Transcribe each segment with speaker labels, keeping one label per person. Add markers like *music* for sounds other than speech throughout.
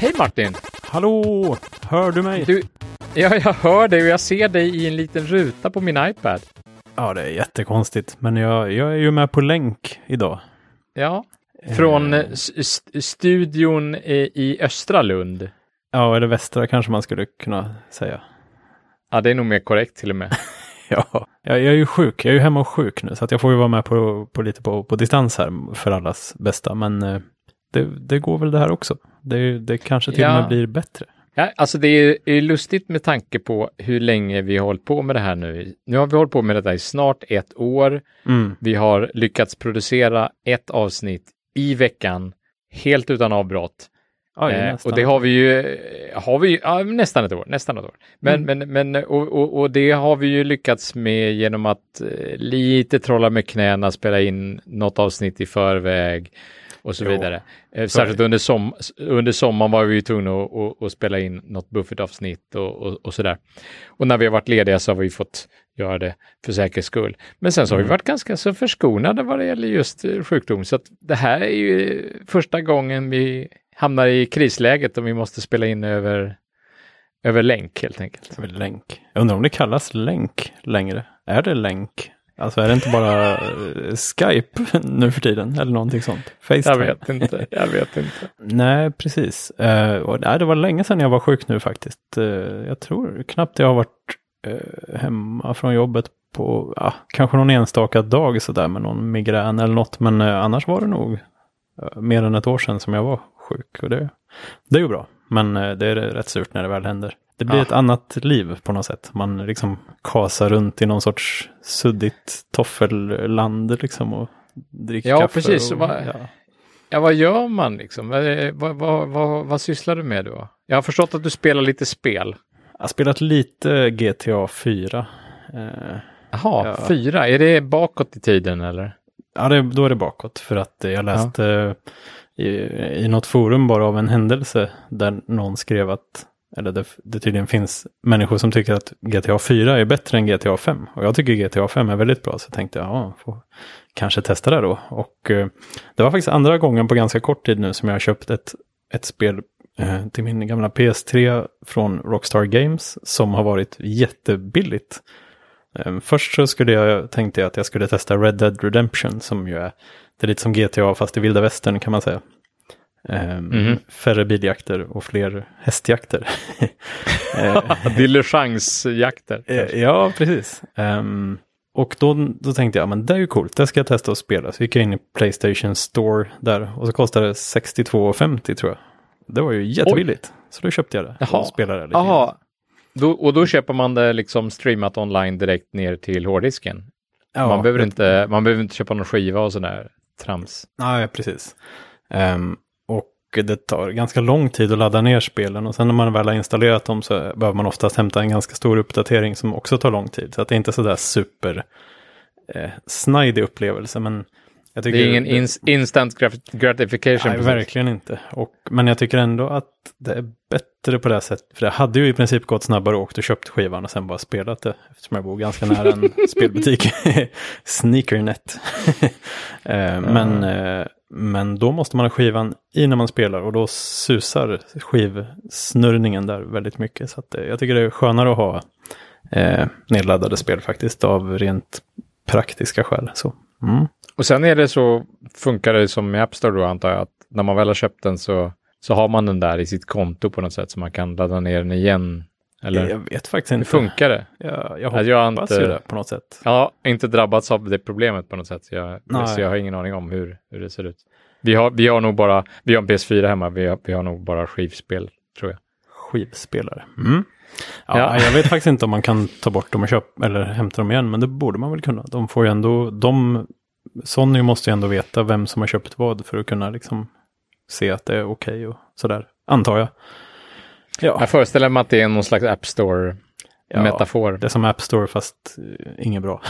Speaker 1: Hej Martin!
Speaker 2: Hallå! Hör du mig?
Speaker 1: Du, ja, jag hör dig och jag ser dig i en liten ruta på min iPad.
Speaker 2: Ja, det är jättekonstigt. Men jag, jag är ju med på länk idag.
Speaker 1: Ja, från eh, st studion i, i Östra Lund.
Speaker 2: Ja, eller västra kanske man skulle kunna säga.
Speaker 1: Ja, det är nog mer korrekt till och med. *laughs*
Speaker 2: ja, jag, jag är ju sjuk. Jag är ju hemma och sjuk nu, så att jag får ju vara med på, på lite på, på distans här för allas bästa. Men eh, det, det går väl det här också. Det, det kanske till och med blir bättre.
Speaker 1: Ja, alltså det är, är lustigt med tanke på hur länge vi har hållit på med det här nu. Nu har vi hållit på med detta i snart ett år.
Speaker 2: Mm.
Speaker 1: Vi har lyckats producera ett avsnitt i veckan helt utan avbrott.
Speaker 2: Oj,
Speaker 1: eh, och det har vi ju, har vi, ja, nästan ett år, nästan ett år. Men, mm. men, men och, och, och, det har vi ju lyckats med genom att eh, lite trolla med knäna, spela in något avsnitt i förväg och så jo. vidare. Eh, särskilt under, som, under sommaren var vi ju tvungna att, att, att spela in något buffertavsnitt och, och, och sådär. Och när vi har varit lediga så har vi fått göra det för säkerhets skull. Men sen så har vi mm. varit ganska så förskonade vad det gäller just eh, sjukdom. Så att det här är ju första gången vi hamnar i krisläget och vi måste spela in över, över länk helt enkelt.
Speaker 2: Över länk. Jag undrar om det kallas länk längre. Är det länk? Alltså är det inte bara eh, Skype nu för tiden eller någonting sånt?
Speaker 1: FaceTime? Jag vet inte. Jag vet inte.
Speaker 2: nej, precis. Uh, och, nej, det var länge sedan jag var sjuk nu faktiskt. Uh, jag tror knappt jag har varit uh, hemma från jobbet på uh, kanske någon enstaka dag sådär med någon migrän eller något. Men annars var det nog mer än ett år sedan som jag var sjuk. Och det, det är ju bra. Men det är rätt surt när det väl händer. Det blir ja. ett annat liv på något sätt. Man liksom kasar runt i någon sorts suddigt toffelland liksom och dricker
Speaker 1: ja,
Speaker 2: kaffe.
Speaker 1: Precis.
Speaker 2: Och,
Speaker 1: vad, ja. ja, vad gör man liksom? Vad, vad, vad, vad, sysslar du med då? Jag har förstått att du spelar lite spel.
Speaker 2: Jag har spelat lite GTA 4.
Speaker 1: Jaha, ja. 4. Är det bakåt i tiden eller?
Speaker 2: Ja, det, då är det bakåt. För att jag läste ja. i, i något forum bara av en händelse där någon skrev att eller det, det tydligen finns människor som tycker att GTA 4 är bättre än GTA 5. Och jag tycker GTA 5 är väldigt bra, så tänkte jag ja, får kanske testa det då. Och eh, det var faktiskt andra gången på ganska kort tid nu som jag har köpt ett, ett spel eh, till min gamla PS3 från Rockstar Games som har varit jättebilligt. Eh, först så skulle jag, tänkte jag att jag skulle testa Red Dead Redemption som ju är, det är lite som GTA fast i vilda västern kan man säga. Mm. Färre biljakter och fler hästjakter.
Speaker 1: Diligensjakter. *laughs*
Speaker 2: Eh, *laughs* ja, precis. Um, och då, då tänkte jag, men det är ju coolt, det ska jag testa att spela. Så gick jag in i Playstation Store där och så kostade det 62,50 tror jag. Det var ju jättebilligt. Oj. Så då köpte jag det
Speaker 1: Jaha.
Speaker 2: och spelade
Speaker 1: lite. Jaha. Då, och då köper man det liksom streamat online direkt ner till hårddisken? Ja, man, behöver inte, man behöver inte köpa någon skiva och sådär trams.
Speaker 2: Nej, precis. Um, det tar ganska lång tid att ladda ner spelen och sen när man väl har installerat dem så behöver man oftast hämta en ganska stor uppdatering som också tar lång tid. Så att det är inte sådär super eh, snajdig upplevelse. Men
Speaker 1: det är ingen ins instant gratification.
Speaker 2: Nej, verkligen inte. Och, men jag tycker ändå att det är bättre på det sättet. För det hade ju i princip gått snabbare och åkt och köpt skivan och sen bara spelat det. Eftersom jag bor ganska nära en *laughs* spelbutik. *laughs* Sneakernet. *laughs* eh, men eh, men då måste man ha skivan i när man spelar och då susar skivsnurrningen där väldigt mycket. Så att, eh, jag tycker det är skönare att ha eh, nedladdade spel faktiskt av rent praktiska skäl. Så, mm.
Speaker 1: Och sen är det så, funkar det som i App Store då antar jag, att när man väl har köpt den så, så har man den där i sitt konto på något sätt så man kan ladda ner den igen eller?
Speaker 2: Jag vet faktiskt inte.
Speaker 1: Hur funkar det?
Speaker 2: Jag, jag hoppas jag inte, ju det på något sätt.
Speaker 1: Ja, inte drabbats av det problemet på något sätt. Jag, så jag har ingen aning om hur, hur det ser ut. Vi har, vi har nog bara, vi har en PS4 hemma, vi har, vi har nog bara skivspel, tror jag.
Speaker 2: Skivspelare. Mm. Ja, ja. Jag vet faktiskt inte om man kan ta bort dem och köpa eller hämta dem igen, men det borde man väl kunna. De får ju ändå, de, Sony måste ju ändå veta vem som har köpt vad för att kunna liksom se att det är okej okay och sådär, antar jag.
Speaker 1: Ja. Jag föreställer mig att det är någon slags App Store-metafor.
Speaker 2: Ja, det är som App Store fast uh, inget bra.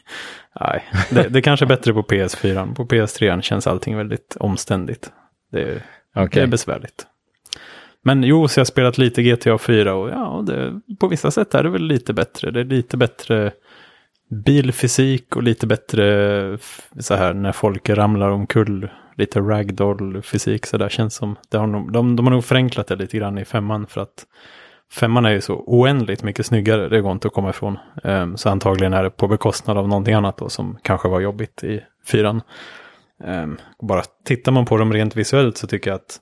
Speaker 2: *laughs* Nej, det, det kanske är bättre på PS4. På PS3 känns allting väldigt omständigt. Det, är, okay. det är besvärligt. Men jo, så jag har spelat lite GTA 4 och ja, det, på vissa sätt är det väl lite bättre. Det är lite bättre bilfysik och lite bättre så här när folk ramlar omkull. Lite ragdoll-fysik så där känns som. Det har nog, de, de har nog förenklat det lite grann i femman för att femman är ju så oändligt mycket snyggare. Det går inte att komma ifrån. Um, så antagligen är det på bekostnad av någonting annat då som kanske var jobbigt i fyran. Um, bara tittar man på dem rent visuellt så tycker jag att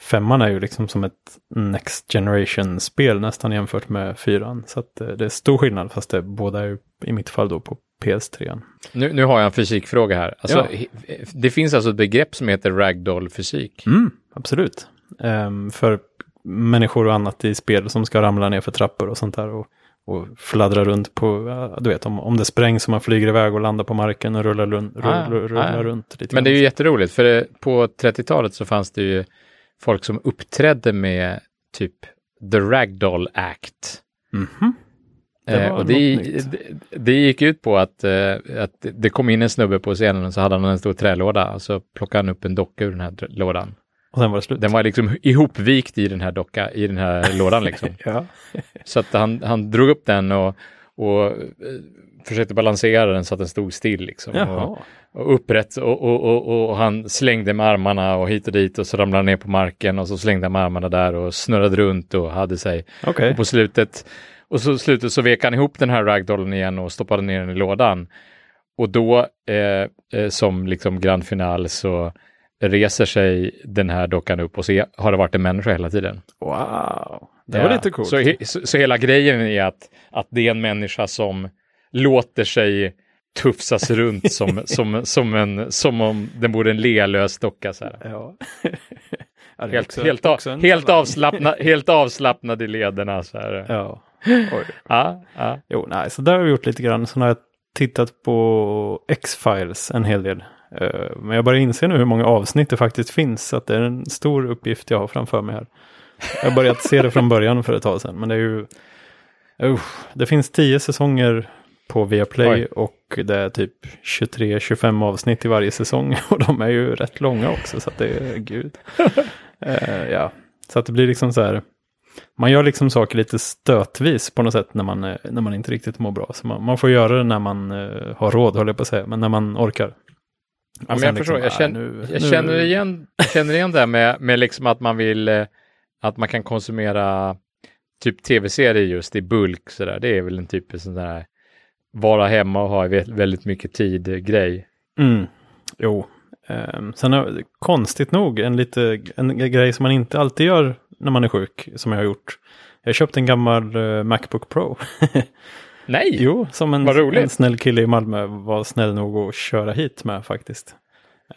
Speaker 2: femman är ju liksom som ett Next Generation-spel nästan jämfört med fyran. Så eh, det är stor skillnad fast det båda är i mitt fall då på PS3.
Speaker 1: Nu, nu har jag en fysikfråga här. Alltså, ja. Det finns alltså ett begrepp som heter ragdoll-fysik.
Speaker 2: Mm, absolut. Um, för människor och annat i spel som ska ramla ner för trappor och sånt där. Och, och fladdra runt på, du vet om, om det sprängs så man flyger iväg och landar på marken och rullar, rull, ah, rull, rullar ah, runt.
Speaker 1: Lite Men det är ju jätteroligt för det, på 30-talet så fanns det ju folk som uppträdde med typ The Ragdoll Act.
Speaker 2: Mm -hmm.
Speaker 1: Det eh, och det, det, det, gick ut på att, eh, att det kom in en snubbe på scenen och så hade han en stor trälåda och så plockade han upp en docka ur den här lådan.
Speaker 2: Och sen var slut.
Speaker 1: Den var liksom ihopvikt i den här docka, i den här lådan liksom. *laughs*
Speaker 2: ja.
Speaker 1: Så att han, han drog upp den och, och eh, försökte balansera den så att den stod still liksom. Och, och, upprätt och, och, och, han slängde med armarna och hit och dit och så ramlade han ner på marken och så slängde han med armarna där och snurrade runt och hade sig.
Speaker 2: Okay.
Speaker 1: Och på slutet och så slutet så vek han ihop den här ragdollen igen och stoppade ner den i lådan. Och då eh, eh, som liksom grand final så reser sig den här dockan upp och så har det varit en människa hela tiden.
Speaker 2: Wow, det var ja. lite coolt.
Speaker 1: Så, så, så, hela grejen är att, att det är en människa som låter sig tufsas runt *laughs* som, som, som, en, som om den vore en lealös docka. Så här.
Speaker 2: Ja. *laughs*
Speaker 1: helt, också, helt, också helt, avslappnad, *laughs* helt avslappnad i lederna. Så här.
Speaker 2: Ja.
Speaker 1: Oj. ja, ja.
Speaker 2: Jo, nej, så där har vi gjort lite grann. Så har jag tittat på X-Files en hel del. Uh, men jag börjar inse nu hur många avsnitt det faktiskt finns. Så att det är en stor uppgift jag har framför mig här. Jag har börjat se det från början för ett tag sedan. Men det är ju... Uh, det finns tio säsonger på Viaplay Oj. och det är typ 23-25 avsnitt i varje säsong. *laughs* Och de är ju rätt långa också. Så att det är gud. uh, *laughs* ja, så att det blir liksom så här. Man gör liksom saker lite stötvis på något sätt när man, när man inte riktigt mår bra. Så man, man får göra det när man uh, har råd, håller jag på att säga, men när man orkar.
Speaker 1: Ja, men jag förstår, liksom, jag, känner, nu, jag nu... känner, igen, känner igen det med, med liksom att man vill, eh, att man kan konsumera typ tv-serier just i bulk sådär. Det är väl en typisk sån där vara hemma och ha väldigt mycket tid-grej.
Speaker 2: Mm. Jo, um, sen är konstigt nog en, lite, en grej som man inte alltid gör när man är sjuk, som jag har gjort. Jag köpte en gammal uh, Macbook Pro. *laughs*
Speaker 1: Nej,
Speaker 2: jo, som en, en snäll kille i Malmö var snäll nog att köra hit med faktiskt.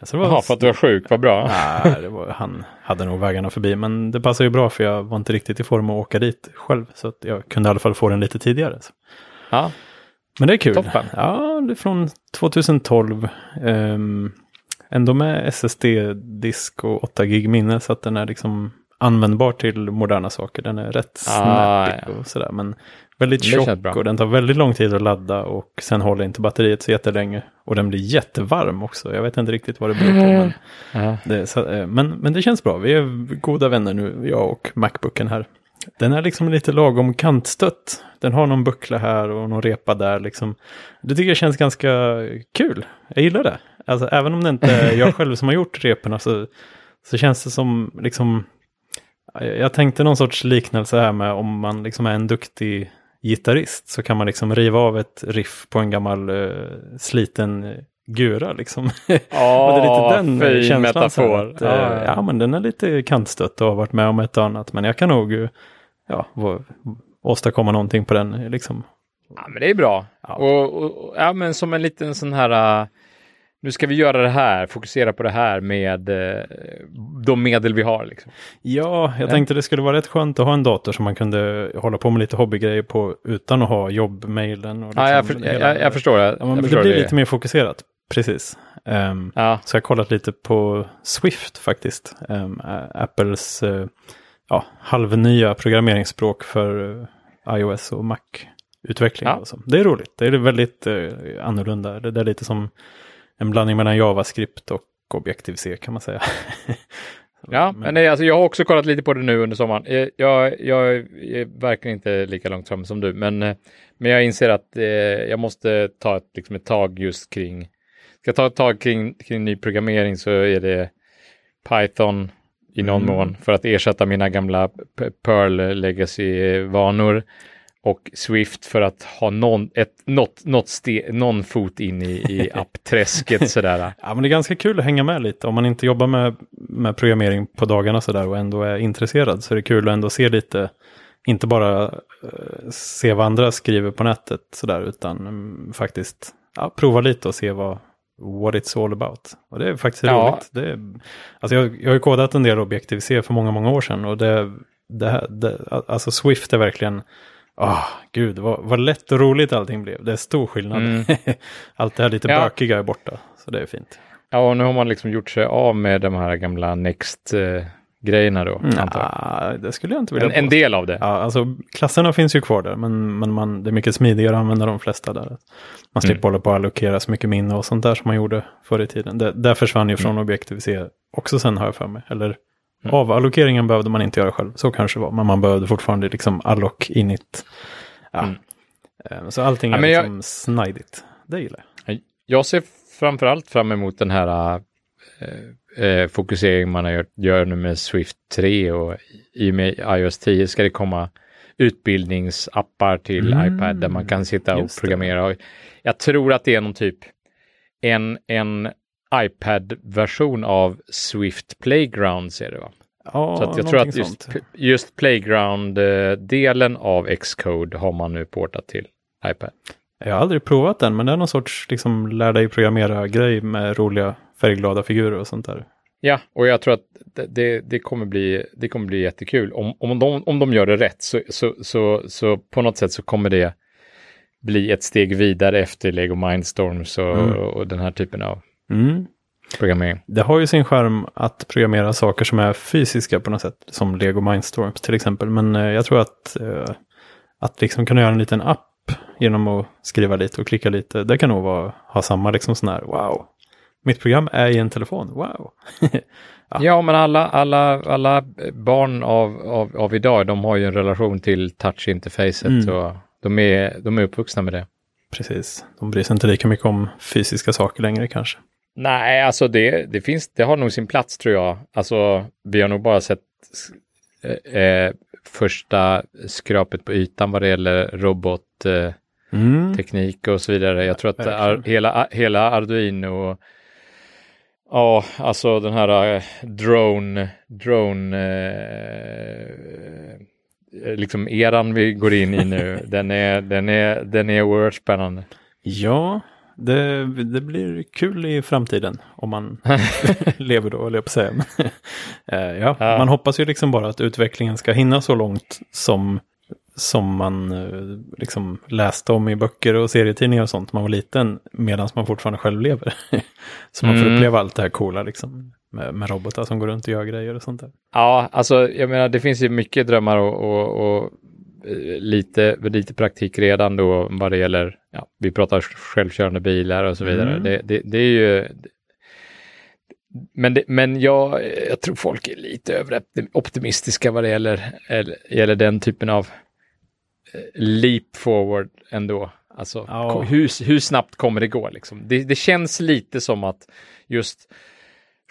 Speaker 1: Så var, Jaha, för att du var sjuk, vad bra.
Speaker 2: Nej, *laughs* var, han hade nog vägarna förbi, men det passar ju bra för jag var inte riktigt i form att åka dit själv. Så jag kunde i alla fall få den lite tidigare.
Speaker 1: Ja.
Speaker 2: Men det är kul.
Speaker 1: Toppen.
Speaker 2: Ja, det är från 2012. Um, ehm, ändå med SSD-disk och 8 gig minne så att den är liksom användbar till moderna saker. Den är rätt ah, snappig ja. och sådär. Men väldigt tjock och den tar väldigt lång tid att ladda och sen håller inte batteriet så jättelänge. Och den blir jättevarm också. Jag vet inte riktigt vad det beror på. Men, *laughs*
Speaker 1: ja.
Speaker 2: det, så, eh, men, men det känns bra. Vi är goda vänner nu, jag och Macbooken här. Den är liksom lite lagom kantstött. Den har någon buckla här och någon repa där liksom. Det tycker jag känns ganska kul. Jag gillar det. Alltså även om det inte är jag *laughs* själv som har gjort reporna så, så känns det som liksom. Jag tänkte någon sorts liknelse här med om man liksom är en duktig gitarrist så kan man liksom riva av ett riff på en gammal uh, sliten gura liksom.
Speaker 1: Ja, *laughs* och det är lite den känslan. Metafor.
Speaker 2: Att, ja. ja, men den är lite kantstött och har varit med om ett och annat. Men jag kan nog ja, åstadkomma någonting på den. Liksom.
Speaker 1: Ja, men det är bra. Ja. Och, och, ja, men som en liten sån här, uh, nu ska vi göra det här, fokusera på det här med uh, de medel vi har. Liksom.
Speaker 2: Ja, jag tänkte det skulle vara rätt skönt att ha en dator som man kunde hålla på med lite hobbygrejer på utan att ha jobbmailen. Och liksom
Speaker 1: ja, jag, för, hela, jag, jag, förstår det. Ja,
Speaker 2: jag
Speaker 1: förstår
Speaker 2: det blir det. lite mer fokuserat. Precis. Um,
Speaker 1: ja.
Speaker 2: Så jag har kollat lite på Swift faktiskt. Um, Apples uh, ja, halvnya programmeringsspråk för eh, iOS och Mac-utveckling. Ja. Det är roligt. Det är väldigt uh, annorlunda. Det är lite som en blandning mellan JavaScript och Objective-C kan man säga. *laughs*
Speaker 1: Ja, men nej, alltså jag har också kollat lite på det nu under sommaren. Eh, jag, jag är verkligen inte lika långt fram som du, men, eh, men jag inser att eh, jag måste ta ett, liksom ett tag just kring, ska jag ta ett tag kring, kring ny programmering så är det Python i någon mm. mån för att ersätta mina gamla Perl legacy-vanor och Swift för att ha någon, ett, något, något ste, någon fot in i, i *laughs* appträsket sådär.
Speaker 2: Ja, men det är ganska kul att hänga med lite. Om man inte jobbar med, med programmering på dagarna sådär och ändå är intresserad så är det kul att ändå se lite, inte bara uh, se vad andra skriver på nätet sådär, utan um, faktiskt ja, prova lite och se vad, what it's all about. Och det är faktiskt ja. roligt. Det är, alltså jag, jag har ju kodat en del Objective-C för många, många år sedan och det, det, det, alltså Swift är verkligen Oh, gud, vad, vad lätt och roligt allting blev. Det är stor skillnad. Mm. *laughs* Allt det här lite ja. bökiga är borta, så det är fint.
Speaker 1: Ja, och nu har man liksom gjort sig av med de här gamla Next eh, grejerna då?
Speaker 2: Mm, det skulle jag inte vilja
Speaker 1: en, en del av det?
Speaker 2: Ja, alltså klasserna finns ju kvar där, men, men man, det är mycket smidigare att använda de flesta där. Man slipper mm. hålla på att allokera så mycket minne och sånt där som man gjorde förr i tiden. Det, där försvann ju från mm. Objective-C också sen har jag för mig. Eller Mm. Avallokeringen behövde man inte göra själv, så kanske det var. Men man behövde fortfarande liksom allok init. Ja. Mm. Eh, så allting är ja, liksom jag... snidigt. Det gillar
Speaker 1: jag. Jag ser framförallt fram emot den här äh, äh, fokuseringen man gör, gör nu med Swift 3 och i och med iOS 10 ska det komma utbildningsappar till mm, iPad där man kan sitta och programmera. Jag tror att det är någon typ en, en iPad-version av Swift Playground ser det va?
Speaker 2: Ja,
Speaker 1: så att jag tror att just, just Playground-delen av Xcode har man nu portat till iPad.
Speaker 2: Jag har aldrig provat den, men det är någon sorts liksom, lär dig programmera-grej med roliga färgglada figurer och sånt där.
Speaker 1: Ja, och jag tror att det, det, kommer, bli, det kommer bli jättekul. Om, om, de, om de gör det rätt så, så, så, så på något sätt så kommer det bli ett steg vidare efter Lego Mindstorms och, mm. och den här typen av
Speaker 2: Mm.
Speaker 1: Programmering.
Speaker 2: Det har ju sin skärm att programmera saker som är fysiska på något sätt. Som Lego Mindstorms till exempel. Men eh, jag tror att, eh, att liksom kunna göra en liten app genom att skriva lite och klicka lite. Det kan nog vara, ha samma liksom sån här wow. Mitt program är i en telefon, wow.
Speaker 1: ja. *laughs* ja. men alla, alla, alla barn av, av, av idag, de har ju en relation till touch-interfacet. Mm. Och de är, de är uppvuxna med det.
Speaker 2: Precis, de bryr sig inte lika mycket om fysiska saker längre kanske.
Speaker 1: Nej, alltså det, det finns, det har nog sin plats tror jag. Alltså, vi har nog bara sett eh, eh första skrapet på ytan vad det gäller robotteknik eh, och så vidare. Jag tror att ar, hela, hela Arduino Ja, alltså den här äh, drone, drone äh, liksom eran vi går in i nu, *laughs* den är, den är, den är oerhört spännande.
Speaker 2: Ja, det, det blir kul i framtiden om man *laughs* lever då, eller jag på säga. *laughs* Eh, ja, ja, Man hoppas ju liksom bara att utvecklingen ska hinna så långt som, som man eh, liksom läste om i böcker och serietidningar och sånt när man var liten, medan man fortfarande själv lever. *laughs* så man får mm. uppleva allt det här coola liksom. Med, med, robotar som går runt och gör grejer och sånt där.
Speaker 1: Ja, alltså jag menar det finns ju mycket drömmar och, och, och Eh, lite, lite praktik redan då vad det gäller, ja, vi pratar självkörande bilar och så vidare. Mm. Det, det, det, är ju, men, det, men jag, jag tror folk är lite överoptimistiska vad det gäller, gäller den typen av leap forward ändå. Alltså oh. hur, hur snabbt kommer det gå liksom? Det, det känns lite som att just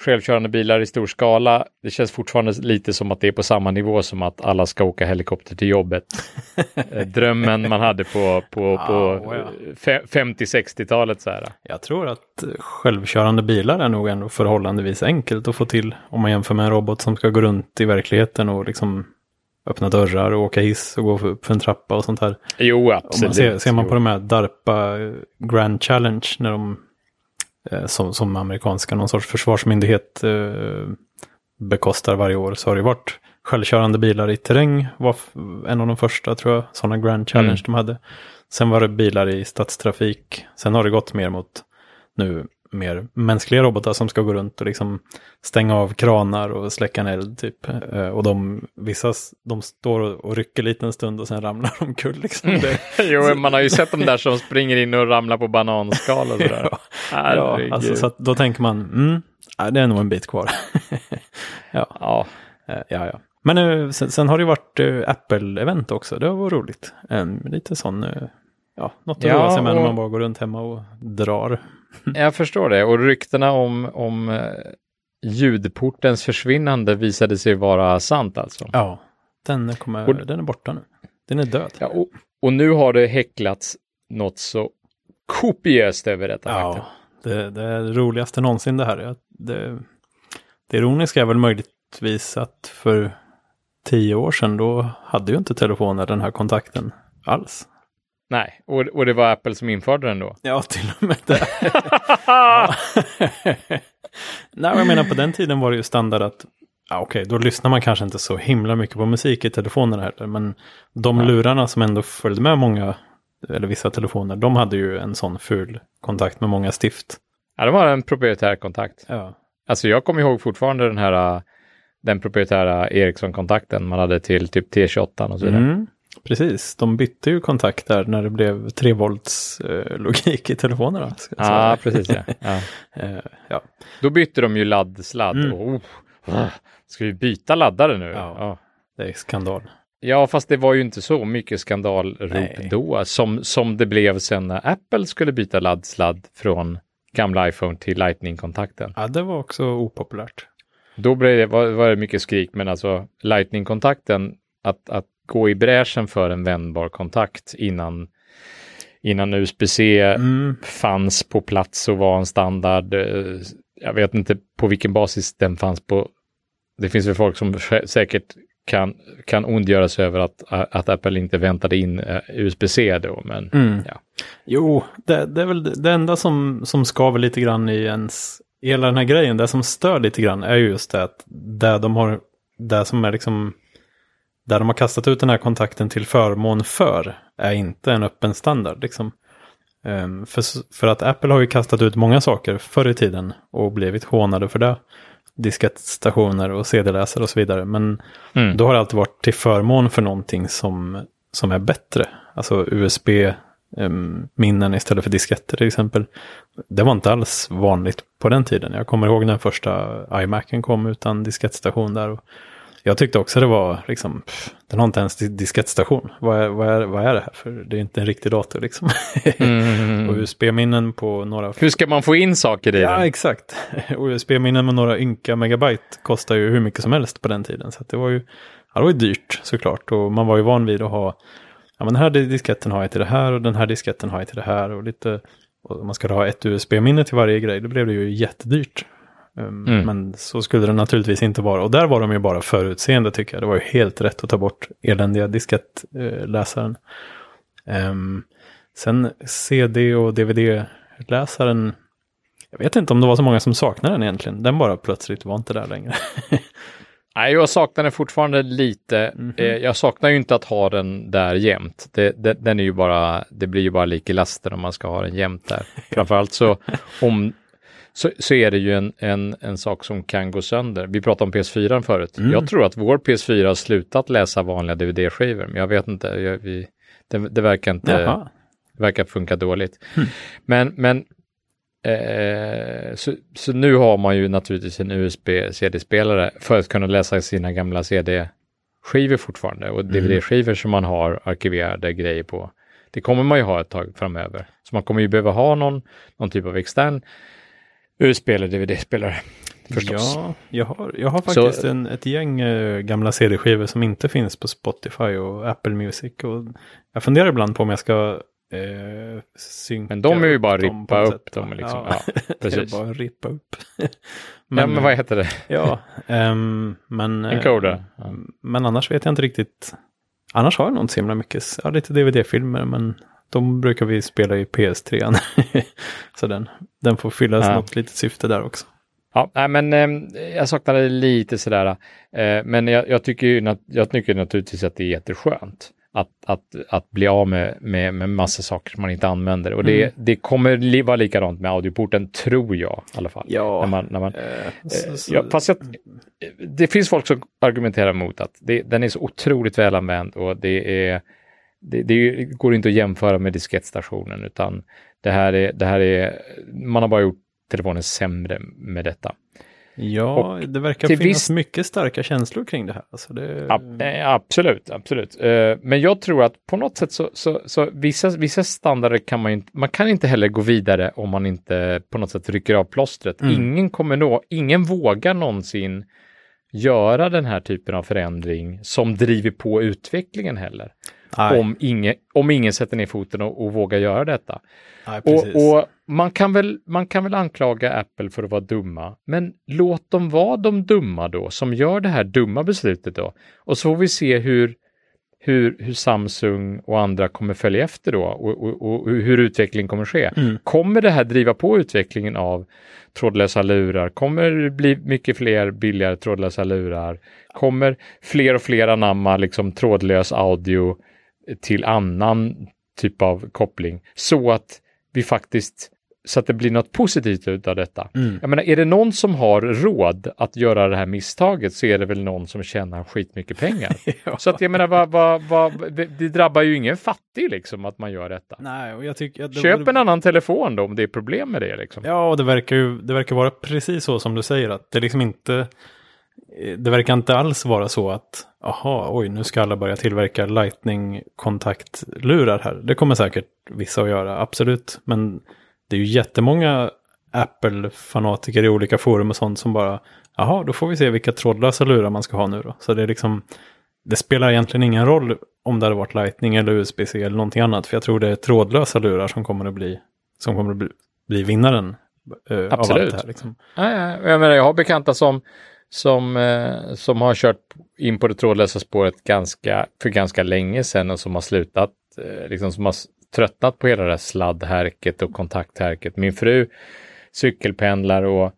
Speaker 1: självkörande bilar i stor skala. Det känns fortfarande lite som att det är på samma nivå som att alla ska åka helikopter till jobbet. *laughs* Eh, drömmen man hade på, på, på oh, ja. 50-60-talet. Så här.
Speaker 2: Jag tror att självkörande bilar är nog ändå förhållandevis enkelt att få till. Om man jämför med en robot som ska gå runt i verkligheten och liksom öppna dörrar och åka hiss och gå upp för en trappa och sånt här.
Speaker 1: Jo, absolut.
Speaker 2: man ser, ser man på de här DARPA Grand Challenge när de Eh, som, som amerikanska någon sorts försvarsmyndighet eh, bekostar varje år så har det varit självkörande bilar i terräng var en av de första tror jag, sådana Grand Challenge mm. de hade. Sen var det bilar i stadstrafik. Sen har det gått mer mot nu mer mänskliga robotar som ska gå runt och liksom stänga av kranar och släcka en eld typ. Eh, och de, vissa de står och rycker lite en stund och sen ramlar *laughs* de omkull. Liksom. Det, *laughs*
Speaker 1: jo, man har ju sett de där som springer in och ramlar på bananskal och sådär. *laughs*
Speaker 2: ja, ja alltså, så då tänker man, mm, det är nog en bit kvar. Ja,
Speaker 1: Ja,
Speaker 2: eh, ja. ja. Men eh, sen, sen har det ju varit Apple-event också. Det var roligt. En, lite sån, ja, något att
Speaker 1: Ja,
Speaker 2: roa sig med när
Speaker 1: och-
Speaker 2: man bara går runt hemma och drar. *laughs*
Speaker 1: jag förstår det. Och ryktena om, om eh, ljudportens försvinnande visade sig vara sant alltså.
Speaker 2: Ja, den, kommer,
Speaker 1: Och-
Speaker 2: den är borta nu. Den är död.
Speaker 1: Ja, och, och nu har det häcklats något så kopiöst över detta
Speaker 2: Ja, det, det är det roligaste någonsin det här. Det, det ironiska är väl möjligtvis att för tio år sedan då hade ju inte telefoner den här kontakten alls.
Speaker 1: Nej, och, och det var Apple som införde den då. *laughs*
Speaker 2: Ja, till och med det. Ja. *laughs* Nej, jag menar på den tiden var det ju standard att Ja, Okej, då lyssnar man kanske inte så himla mycket på musik i telefonerna heller. Men de
Speaker 1: Nej.
Speaker 2: lurarna som ändå följde med många, eller vissa telefoner, de hade ju en sån ful kontakt med många stift.
Speaker 1: Ja, de har en proprietär kontakt.
Speaker 2: Ja,
Speaker 1: Alltså jag kommer ihåg fortfarande den här, den proprietära Ericsson-kontakten man hade till typ T28 och så vidare.
Speaker 2: mm, precis. De bytte ju kontakt där när det blev 3 volts eh, logik i telefonerna. jag
Speaker 1: Ja, precis ja. *laughs* ja.
Speaker 2: Eh, ja.
Speaker 1: Då bytte de ju ladd-sladd.
Speaker 2: Mm.
Speaker 1: Oh, ah, ska vi byta laddare nu?
Speaker 2: Ja.
Speaker 1: Ja.
Speaker 2: det är skandal.
Speaker 1: Ja, fast det var ju inte så mycket skandalrop
Speaker 2: Nej.
Speaker 1: då som, som det blev sen när Apple skulle byta ladd-sladd från gamla iPhone till Lightning-kontakten.
Speaker 2: Ja, det var också opopulärt.
Speaker 1: Då blev det, var, var det mycket skrik, men alltså Lightning-kontakten, att, att gå i bräschen för en vändbar kontakt innan, innan USB-C
Speaker 2: Mm.
Speaker 1: fanns på plats och var en standard. eh, Jag vet inte på vilken basis den fanns på. Det finns väl folk som sä- säkert kan, kan ondgöra sig över att, att Apple inte väntade in eh, USB-C då, men
Speaker 2: Mm.
Speaker 1: Ja.
Speaker 2: Jo, det, det är väl det, det enda som, som skaver lite grann i ens, hela den här grejen, det som stör lite grann är ju just det att där de har, det som är liksom, där de har kastat ut den här kontakten till förmån för, är inte en öppen standard liksom. Ehm, för, för att Apple har ju kastat ut många saker förr i tiden och blivit hånade för det. Diskettstationer och CD-läsare och så vidare. Men
Speaker 1: mm.
Speaker 2: då har det alltid varit till förmån för någonting som, som är bättre. Alltså USB-minnen istället för disketter till exempel. Det var inte alls vanligt på den tiden. Jag kommer ihåg när första iMacen kom utan diskettstation där. Och jag tyckte också det var liksom, pff, den har inte ens dis- diskettstation. Vad är, vad, är, vad är det här? För det är inte en riktig dator liksom.
Speaker 1: Mm. *laughs*
Speaker 2: och USB-minnen på några...
Speaker 1: Hur ska man få in saker i
Speaker 2: Ja,
Speaker 1: den?
Speaker 2: exakt. *laughs* Och USB-minnen med några ynka megabyte kostar ju hur mycket som helst på den tiden. Så det var ju ja, det var ju dyrt såklart. Och man var ju van vid att ha, ja men den här disketten har jag till det här och den här disketten har jag till det här. Och lite, och man skulle ha ett USB-minne till varje grej, då blev det ju jättedyrt. Um,
Speaker 1: Mm.
Speaker 2: Men så skulle det naturligtvis inte vara. Och där var de ju bara förutseende tycker jag. Det var ju helt rätt att ta bort eländiga diskettläsaren. Um, sen CD och DVD-läsaren. Jag vet inte om det var så många som saknade den egentligen. Den bara plötsligt var inte där längre. *laughs*
Speaker 1: Nej, jag saknar den fortfarande lite.
Speaker 2: Mhm.
Speaker 1: Eh, Jag saknar ju inte att ha den där jämt. Det, det, den är ju bara, det blir ju bara lika laster om man ska ha den jämt där. *laughs* Framförallt så, om, så, så är det ju en, en, en sak som kan gå sönder. Vi pratade om PS4 förut.
Speaker 2: Mm.
Speaker 1: Jag tror att vår PS4 har slutat läsa vanliga DVD-skivor, men jag vet inte. Jag, vi, det, det verkar inte det verkar funka dåligt.
Speaker 2: Hmm.
Speaker 1: Men, men eh, så, så nu har man ju naturligtvis en USB-CD-spelare för att kunna läsa sina gamla CD-skivor fortfarande och DVD-skivor som man har arkiverade grejer på. Det kommer man ju ha ett tag framöver. Så man kommer ju behöva ha någon, någon typ av extern USB eller DVD-spelare. Förstås.
Speaker 2: Ja, jag har, jag har
Speaker 1: Så-
Speaker 2: faktiskt en, ett gäng eh, gamla CD-skivor som inte finns på Spotify och Apple Music. Och jag funderar ibland på om jag ska eh, synka
Speaker 1: Men de är ju bara rippa upp
Speaker 2: sätt,
Speaker 1: dem liksom.
Speaker 2: Ja,
Speaker 1: Ja, *laughs* precis.
Speaker 2: bara rippa upp. *laughs*
Speaker 1: ja, men vad heter det?
Speaker 2: Ja, ehm, men... eh,
Speaker 1: Encoder. Ja.
Speaker 2: Men annars vet jag inte riktigt. Annars har jag nog inte så himla mycket. Ja, lite DVD-filmer, men de brukar vi spela i PS3. *laughs* så den, den får fylla
Speaker 1: Ja.
Speaker 2: något litet syfte där också.
Speaker 1: Ja, nej, men eh, jag saknade lite sådär. Eh, men jag, jag, tycker ju, jag tycker naturligtvis att det är jätteskönt att, att, att bli av med, med, med massa saker som man inte använder. Och det,
Speaker 2: Mm.
Speaker 1: det kommer vara likadant med audioporten, tror jag i alla fall.
Speaker 2: Ja,
Speaker 1: När man, när man,
Speaker 2: eh, så- så-
Speaker 1: ja, fast jag, det finns folk som argumenterar mot att det, den är så otroligt välanvänd och det är det, det går inte att jämföra med diskettstationen utan det här är, det här är, man har bara gjort telefonen sämre med detta.
Speaker 2: Ja,
Speaker 1: Och
Speaker 2: det verkar finnas
Speaker 1: viss-
Speaker 2: mycket starka känslor kring det här. Alltså det...
Speaker 1: Ja, eh, absolut, absolut. Eh, Men jag tror att på något sätt så, så, så vissa, vissa standarder kan man inte, man kan inte heller gå vidare om man inte på något sätt rycker av plåstret.
Speaker 2: Mm.
Speaker 1: Ingen kommer nå, ingen vågar någonsin göra den här typen av förändring som driver på utvecklingen heller.
Speaker 2: Nej,
Speaker 1: Om ingen, om ingen sätter ner foten och, och vågar göra detta.
Speaker 2: nej.
Speaker 1: Och, och man, kan väl, man kan väl anklaga Apple för att vara dumma, men låt dem vara de dumma då, som gör det här dumma beslutet då. Och så får vi se hur, hur, hur Samsung och andra kommer följa efter då och, och, och hur utvecklingen kommer ske.
Speaker 2: Mm.
Speaker 1: Kommer det här driva på utvecklingen av trådlösa lurar? Kommer det bli mycket fler billigare trådlösa lurar? Kommer fler och fler anamma liksom trådlös audio till annan typ av koppling så att vi faktiskt så att det blir något positivt utav detta.
Speaker 2: Mm.
Speaker 1: Jag menar, är det någon som har råd att göra det här misstaget så är det väl någon som tjänar skitmycket pengar. *laughs*
Speaker 2: Ja.
Speaker 1: Så att jag menar, vad, vad, vad, det det drabbar ju ingen fattig liksom att man gör detta.
Speaker 2: Nej, och jag tycker... det-
Speaker 1: Köp en annan telefon då om det är problem med det liksom.
Speaker 2: Ja, och det verkar ju det verkar vara precis så som du säger. Att det liksom inte... Det verkar inte alls vara så att, aha, oj, nu ska alla börja tillverka Lightning-kontaktlurar här. Det kommer säkert vissa att göra, absolut. Men det är ju jättemånga Apple-fanatiker i olika forum och sånt som bara, jaha, då får vi se vilka trådlösa lurar man ska ha nu då. Så det är liksom, det spelar egentligen ingen roll om det hade varit Lightning eller USB-C eller någonting annat. För jag tror det är trådlösa lurar som kommer att bli, som kommer att bli, bli vinnaren. eh, Av
Speaker 1: Absolut.
Speaker 2: allt det här, liksom.
Speaker 1: Ja, ja, jag menar, jag har bekanta som, som, eh, som har kört in på det trådlösa spåret ganska, för ganska länge sedan och som har slutat, eh, liksom som har tröttnat på hela det här sladdhärket och kontakthärket. Min fru cykelpendlar och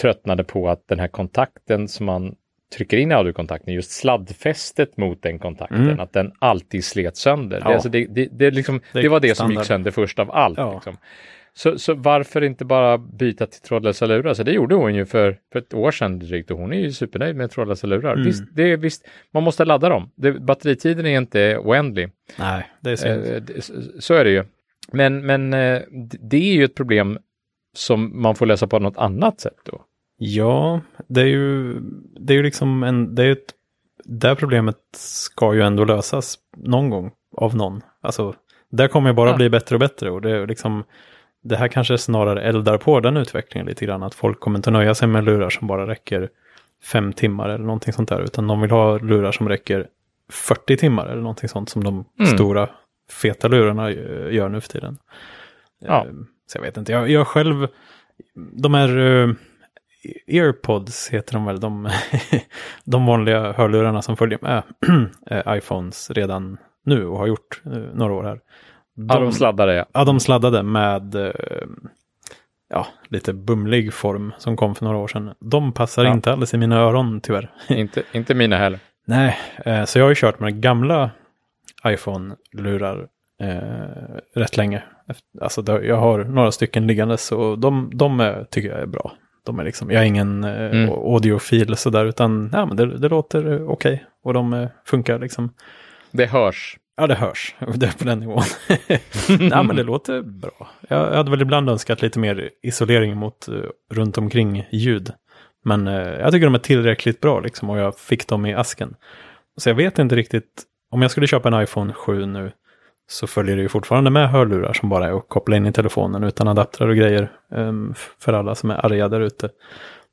Speaker 1: tröttnade på att den här kontakten som man trycker in i audiokontakten, just sladdfästet mot den kontakten,
Speaker 2: Mm.
Speaker 1: att den alltid slet sönder.
Speaker 2: Ja.
Speaker 1: Det, alltså det, det, det, liksom,
Speaker 2: Det
Speaker 1: var det som
Speaker 2: standard.
Speaker 1: gick sönder först av allt.
Speaker 2: Ja.
Speaker 1: Liksom. Så, så varför inte bara byta till trådlösa lurar? Så det gjorde hon ju för, för ett år sedan drygt och hon är ju supernöjd med trådlösa lurar.
Speaker 2: Mm.
Speaker 1: Visst, det är, visst, man måste ladda dem. Det, batteritiden är inte oändlig.
Speaker 2: Nej, det är synd.
Speaker 1: Eh, det- så- är det ju. Men, men eh, det är ju ett problem som man får lösa på något annat sätt då.
Speaker 2: Ja, det är ju, det är ju liksom en, det är ett, det här problemet ska ju ändå lösas någon gång av någon. Alltså, där kommer ju bara
Speaker 1: Ja.
Speaker 2: bli bättre och bättre och det är liksom, det här kanske snarare eldar på den utvecklingen lite grann. Att folk kommer inte nöja sig med lurar som bara räcker fem timmar eller någonting sånt där. Utan de vill ha lurar som räcker 40 timmar eller någonting sånt som de
Speaker 1: Mm.
Speaker 2: stora feta lurarna gör nu för tiden.
Speaker 1: Ja.
Speaker 2: Eh, Så jag vet inte, jag, jag själv, de här uh, earpods heter de väl, de, *laughs* de vanliga hörlurarna som följer med *clears throat* eh, iPhones redan nu och har gjort eh, några år här.
Speaker 1: Ja, de sladdade ja.
Speaker 2: Ja, de sladdade med eh, ja, lite bumlig form som kom för några år sedan. De passar
Speaker 1: Ja.
Speaker 2: inte alls i mina öron tyvärr. *laughs*
Speaker 1: inte, inte mina heller.
Speaker 2: Nej, eh, så jag har ju kört med gamla iPhone-lurar eh, rätt länge. Alltså jag har några stycken liggandes och de, de är, tycker jag är bra. De är liksom, jag är ingen eh,
Speaker 1: Mm.
Speaker 2: audiofil sådär utan ja, men det, det låter eh, okej och de funkar liksom.
Speaker 1: Det hörs.
Speaker 2: Ja, det hörs. Det är på den nivån. *laughs* Nej, men det låter bra. Jag hade väl ibland önskat lite mer isolering mot uh, runt omkring ljud. Men eh, jag tycker de är tillräckligt bra liksom och jag fick dem i asken. Så jag vet inte riktigt, om jag skulle köpa en iPhone 7 nu så följer det ju fortfarande med hörlurar som bara är att koppla in i telefonen utan adaptrar och grejer f- för alla som är arga där ute.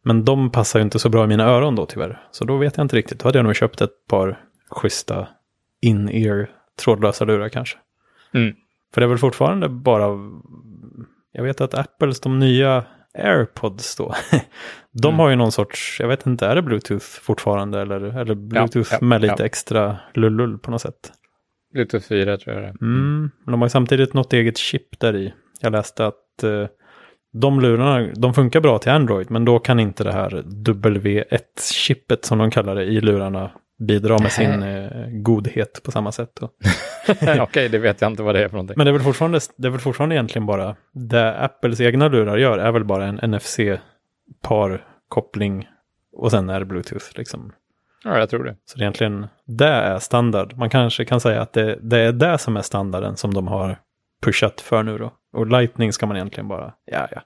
Speaker 2: Men de passar ju inte så bra i mina öron då tyvärr. Så då vet jag inte riktigt. Då hade jag nog köpt ett par schyssta in-ear trådlösa lurar kanske.
Speaker 1: Mm.
Speaker 2: För det är väl fortfarande bara, jag vet att Apples, de nya AirPods då, *laughs* de
Speaker 1: Mm.
Speaker 2: har ju någon sorts, jag vet inte, är det Bluetooth fortfarande eller, eller Bluetooth
Speaker 1: ja,
Speaker 2: med lite
Speaker 1: ja.
Speaker 2: extra lullull på något sätt?
Speaker 1: Bluetooth 4 tror jag det är.
Speaker 2: Mm. Men de har ju samtidigt något eget chip där i. Jag läste att eh, de lurarna, de funkar bra till Android, men då kan inte det här W1-chippet som de kallar det i lurarna bidra med sin eh, godhet på samma sätt. *laughs*
Speaker 1: Okej, det vet jag inte vad det är för någonting.
Speaker 2: Men det är, väl fortfarande, det är väl fortfarande egentligen bara, det Apples egna lurar gör är väl bara en NFC-parkoppling och sen är det Bluetooth. Liksom.
Speaker 1: Ja, jag tror det.
Speaker 2: Så det är egentligen, det är standard. Man kanske kan säga att det, det är det som är standarden som de har pushat för nu då. Och Lightning ska man egentligen bara, ja ja.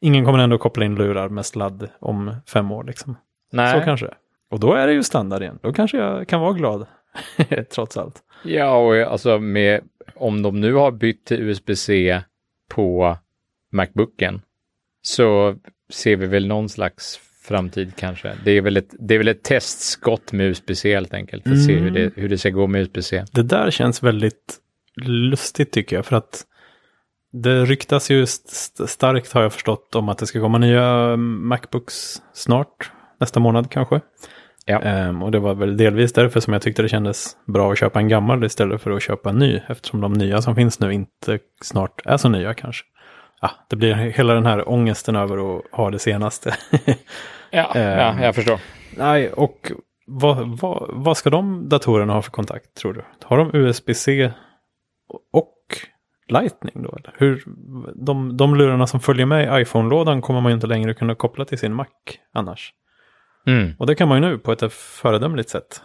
Speaker 2: Ingen kommer ändå koppla in lurar med sladd om fem år liksom.
Speaker 1: Nej.
Speaker 2: Så kanske. Och då är det ju standard igen. Då kanske jag kan vara glad. *laughs* Trots allt.
Speaker 1: Ja, och alltså med, om de nu har bytt till USB-C på Macbooken så ser vi väl någon slags framtid kanske. Det är väl ett, det är väl ett testskott med USB-C helt enkelt. För att se hur det, hur det ska gå med USB-C.
Speaker 2: Det där känns väldigt lustigt tycker jag. För att det ryktas ju st starkt har jag förstått om att det ska komma nya Macbooks snart. Nästa månad kanske.
Speaker 1: Ja.
Speaker 2: Ehm, och det var väl delvis därför som jag tyckte det kändes bra att köpa en gammal istället för att köpa en ny. Eftersom de nya som finns nu inte snart är så nya kanske. Ja, det blir hela den här ångesten över att ha det senaste. *laughs*
Speaker 1: Ja, ja
Speaker 2: Ehm.
Speaker 1: jag förstår.
Speaker 2: Nej, och vad, vad, vad ska de datorerna ha för kontakt tror du? Har de USB-C och Lightning då? Eller? Hur, de, de lurarna som följer med i iPhone-lådan kommer man ju inte längre kunna koppla till sin Mac annars.
Speaker 1: Mm.
Speaker 2: Och det kan man ju nu på ett föredömligt sätt.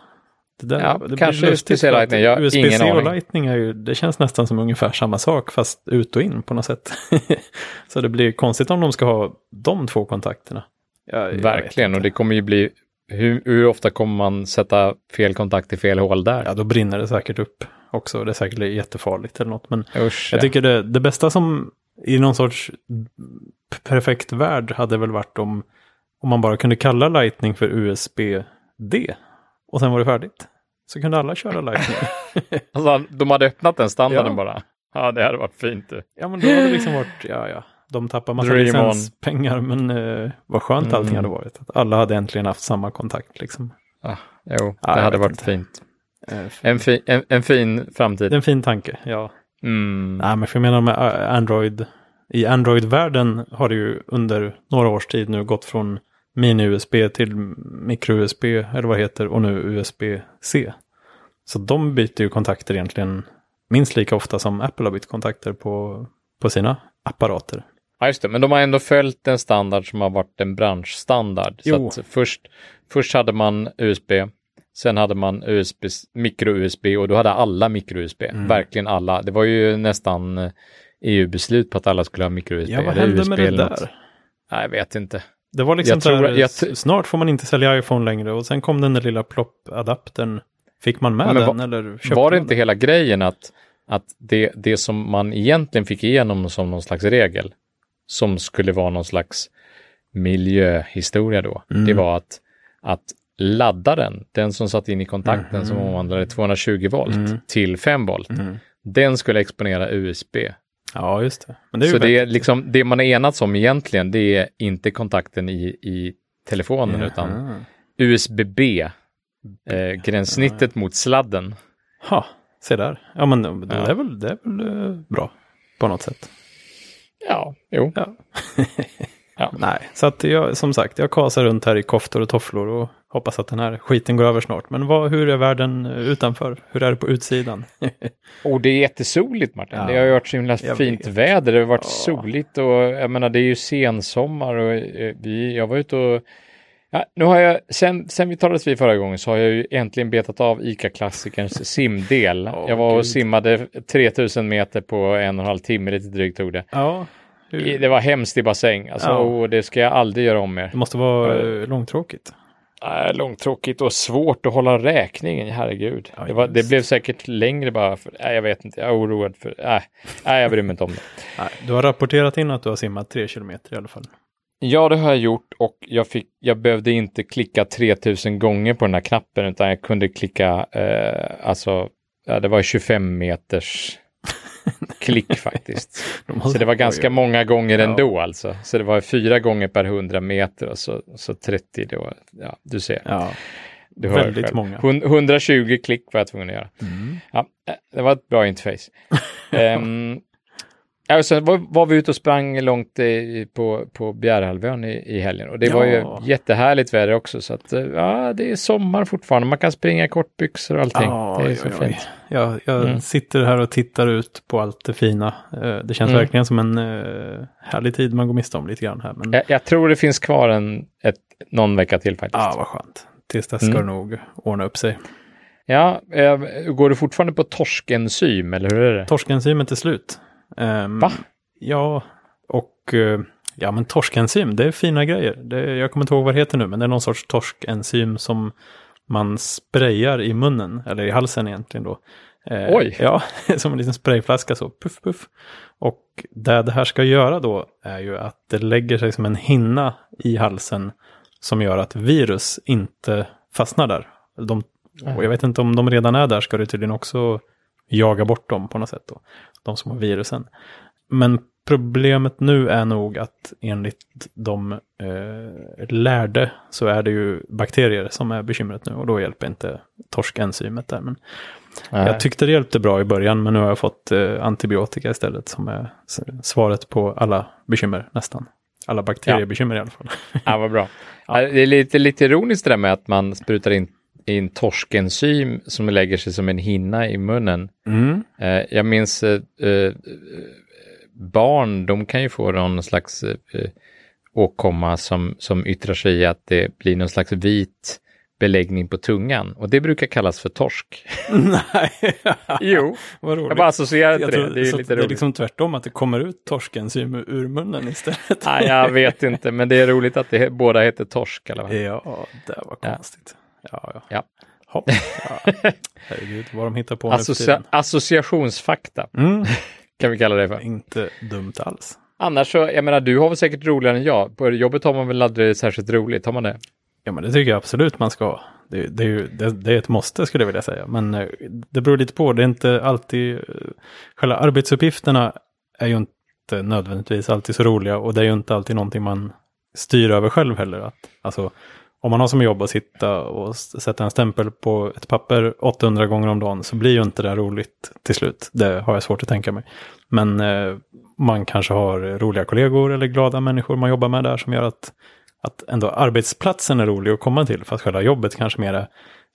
Speaker 2: Det där,
Speaker 1: Ja,
Speaker 2: det
Speaker 1: kanske USB-C Lightning, jag har
Speaker 2: USB-C
Speaker 1: ingen
Speaker 2: och
Speaker 1: aning.
Speaker 2: Lightning är ju, det känns nästan som ungefär samma sak fast ut och in på något sätt. *laughs* Så det blir konstigt om de ska ha de två kontakterna. Jag- jag
Speaker 1: Verkligen,
Speaker 2: inte.
Speaker 1: och det kommer ju bli hur, hur ofta kommer man sätta fel kontakt i fel hål där?
Speaker 2: Ja, då brinner det säkert upp också. Det är säkert jättefarligt eller något. Men
Speaker 1: Usch,
Speaker 2: jag
Speaker 1: ja.
Speaker 2: tycker det, det bästa som i någon sorts perfekt värld hade väl varit om, om man bara kunde kalla Lightning för USB-D. Och sen var det färdigt. Så kunde alla köra Lightning. *laughs*
Speaker 1: Alltså, de hade öppnat den standarden
Speaker 2: Ja.
Speaker 1: bara. Ja, det hade varit fint. Du.
Speaker 2: ja, men då hade det liksom varit, ja, ja. De tappar massa
Speaker 1: Dream
Speaker 2: licenspengar, men eh, vad skönt allting
Speaker 1: Mm.
Speaker 2: hade varit. Att alla hade äntligen haft samma kontakt liksom.
Speaker 1: Ah, jo,
Speaker 2: Ja,
Speaker 1: det hade varit
Speaker 2: inte.
Speaker 1: fint.
Speaker 2: Eh,
Speaker 1: En, fi, en, en fin framtid.
Speaker 2: en fin tanke, ja.
Speaker 1: Mm.
Speaker 2: Nej, men för jag menar med eh, Android. I Android-världen har det ju under några års tid nu gått från mini-USB till micro-USB, eller vad det heter, och nu USB-C. Så de byter ju kontakter egentligen minst lika ofta som Apple har bytt kontakter på, på sina apparater.
Speaker 1: Ja, just det. Men de har ändå följt en standard som har varit en branschstandard.
Speaker 2: Jo.
Speaker 1: Så först, först hade man USB, sen hade man USB, micro-USB och då hade alla micro-USB.
Speaker 2: Mm.
Speaker 1: Verkligen alla. Det var ju nästan eh, EU-beslut på att alla skulle ha micro-USB.
Speaker 2: Ja, vad hände
Speaker 1: USB
Speaker 2: med det där?
Speaker 1: Nej, jag vet inte.
Speaker 2: Det var liksom
Speaker 1: Jag tror-
Speaker 2: där,
Speaker 1: jag
Speaker 2: snart får man inte sälja iPhone längre och sen kom den där lilla plopp-adaptern. Fick man med
Speaker 1: Ja,
Speaker 2: den
Speaker 1: va-
Speaker 2: eller köpte
Speaker 1: Var det inte
Speaker 2: den?
Speaker 1: hela grejen att, att det, det som man egentligen fick igenom som någon slags regel, som skulle vara någon slags miljöhistoria då,
Speaker 2: Mm.
Speaker 1: det var att, att laddaren, den som satt in i kontakten som omvandlade 220 volt
Speaker 2: Mm.
Speaker 1: till 5 volt,
Speaker 2: Mm.
Speaker 1: den skulle exponera USB.
Speaker 2: Ja, just det. Men det är
Speaker 1: Så det är liksom, det man har enats om egentligen, det är inte kontakten i, i telefonen, utan
Speaker 2: Jaha.
Speaker 1: USB-B, eh, gränssnittet mot sladden.
Speaker 2: Ha, se där. Ja, men det
Speaker 1: Ja.
Speaker 2: är väl, det är väl eh, bra på något sätt.
Speaker 1: Ja, jo.
Speaker 2: Ja.
Speaker 1: Ja. *laughs*
Speaker 2: Nej, så att jag, som sagt, jag kasar runt här i koftor och tofflor och hoppas att den här skiten går över snart. Men vad, hur är världen utanför? Hur är det på utsidan? *laughs*
Speaker 1: Och det är jättesoligt Martin.
Speaker 2: Ja,
Speaker 1: det har ju varit så himla fint
Speaker 2: vet.
Speaker 1: väder. Det har varit
Speaker 2: Ja.
Speaker 1: soligt och jag menar det är ju sensommar och eh, vi, jag var ute och Ja, nu har jag, sen, sen vi talades vid förra gången så har jag ju äntligen betat av ICA-klassikerns *laughs* simdel.
Speaker 2: Åh,
Speaker 1: jag var och
Speaker 2: Gud.
Speaker 1: simmade 3000 meter på en och en halv timme, lite drygt tog det.
Speaker 2: ja, hur,
Speaker 1: Det var hemskt i bassäng, alltså,
Speaker 2: Ja.
Speaker 1: och det ska jag aldrig göra om mer.
Speaker 2: det måste vara eh, långtråkigt.
Speaker 1: Äh, långtråkigt och svårt att hålla räkningen, herregud.
Speaker 2: Ja,
Speaker 1: det, var, det blev säkert längre bara för, nej, jag vet inte, jag är oroad för, nej, nej jag bryr mig inte om det.
Speaker 2: Nej, du har rapporterat in att du har simmat tre kilometer i alla fall.
Speaker 1: Ja, det har jag gjort och jag, fick, jag behövde inte klicka 3000 gånger på den här knappen utan jag kunde klicka, eh, alltså, ja, det var 25 meters *laughs* klick faktiskt.
Speaker 2: Måste-
Speaker 1: Så det var ganska
Speaker 2: oj.
Speaker 1: många gånger
Speaker 2: Ja.
Speaker 1: ändå alltså. Så det var fyra gånger per 100 meter och så, så 30 då, ja, du ser.
Speaker 2: Ja,
Speaker 1: Du hör
Speaker 2: väldigt
Speaker 1: själv.
Speaker 2: många.
Speaker 1: Hun- 120 klick var jag tvungen att göra.
Speaker 2: mm.
Speaker 1: Ja, eh, det var ett bra interface. um, *laughs* ja, sen var, var vi ute och sprang långt eh, på, på Bjärehalvön i, i helgen och det var ju
Speaker 2: Ja.
Speaker 1: jättehärligt väder också så att eh, ja, det är sommar fortfarande. Man kan springa i kortbyxor och allting. det är så fint.
Speaker 2: Jag, jag
Speaker 1: Mm.
Speaker 2: sitter här och tittar ut på allt det fina. Eh, Det känns
Speaker 1: Mm.
Speaker 2: verkligen som en eh, härlig tid man går miste om lite grann här. Men
Speaker 1: Jag, jag tror det finns kvar en, ett, någon vecka till faktiskt.
Speaker 2: ja, vad skönt. Tills dess ska
Speaker 1: Mm.
Speaker 2: det nog ordna upp sig.
Speaker 1: Ja, går du fortfarande på torskenzym eller hur är det?
Speaker 2: Torskenzymet är slut. Um,
Speaker 1: Va?
Speaker 2: Ja, och uh, ja men torskenzym, det är fina grejer. Det, jag kommer inte ihåg vad det heter nu, men det är någon sorts torskenzym som man sprayar i munnen, eller i halsen egentligen då.
Speaker 1: Eh, Oj!
Speaker 2: Ja, *laughs* som en liten sprayflaska så, puff puff. Och det det här ska göra då är ju att det lägger sig som en hinna i halsen som gör att virus inte fastnar där. De, och jag vet inte om de redan är där ska det tydligen också jaga bort dem på något sätt då. De som har virusen. Men problemet nu är nog att enligt de eh, lärde så är det ju bakterier som är bekymret nu och då hjälper inte torskenzymet där. Men Nej. jag tyckte det hjälpte bra i början men nu har jag fått eh, antibiotika istället som är svaret på alla bekymmer nästan. Alla bakteriebekymmer ja. i alla fall.
Speaker 1: Ja, vad bra. *laughs* Ja. Det är lite, lite ironiskt det där med att man sprutar in in torskenzym som lägger sig som en hinna i munnen.
Speaker 2: Mm.
Speaker 1: Eh, jag minns eh, eh barn, de kan ju få någon slags åkomma som, som yttrar sig i att det blir någon slags vit beläggning på tungan och det brukar kallas för torsk.
Speaker 2: Nej. *laughs*
Speaker 1: jo, *laughs*
Speaker 2: Vad roligt.
Speaker 1: jag bara associerar till det. Det är, lite
Speaker 2: det är liksom tvärtom, att det kommer ut torskenzym ur munnen istället.
Speaker 1: Nej, jag vet inte, men det är roligt att det båda heter torsk. Eller vad?
Speaker 2: Ja, det var konstigt. Ja, ja.
Speaker 1: ja.
Speaker 2: Hopp. *laughs* Ja. Herregud, vad de hittar på
Speaker 1: Associa Associationsfakta.
Speaker 2: Mm. *laughs*
Speaker 1: kan vi kalla det för.
Speaker 2: Inte dumt alls.
Speaker 1: Annars så, jag menar, du har väl säkert roligare än jag. På jobbet har man väl aldrig särskilt roligt, har man det?
Speaker 2: Ja, men det tycker jag absolut man ska ha. Det, det, är ju, det, det, är ett måste skulle jag vilja säga. Men eh, det beror lite på. Det är inte alltid... Eh, själva arbetsuppgifterna är ju inte nödvändigtvis alltid så roliga. Och det är ju inte alltid någonting man styr över själv heller. Att, alltså, om man har som jobb att sitta och sätta en stämpel på ett papper 800 gånger om dagen så blir ju inte det roligt till slut. Det har jag svårt att tänka mig. Men eh, man kanske har roliga kollegor eller glada människor man jobbar med där som gör att, att ändå arbetsplatsen är rolig att komma till. Fast själva jobbet kanske mer är,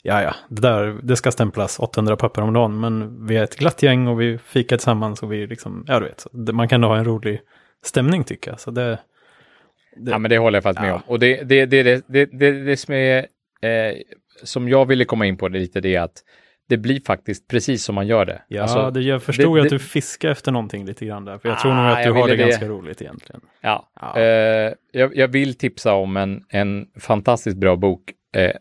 Speaker 2: ja ja, det där, det ska stämplas 800 papper om dagen. Men vi är ett glatt gäng och vi fikar tillsammans och vi liksom, ja du vet, man kan ändå ha en rolig stämning tycker jag. Så det,
Speaker 1: det, ja, men det håller jag faktiskt med ja. om. Och det, det, det, det, det, det, det som är, eh, som jag ville komma in på det lite, det är att det blir faktiskt precis som man gör det.
Speaker 2: Ja, alltså, det, jag förstod det, att du fiskar efter någonting lite grann där. För jag ah, tror nog att du har det, ganska roligt egentligen.
Speaker 1: Ja, ja. Eh, jag, jag, vill tipsa om en, en fantastiskt bra bok eh,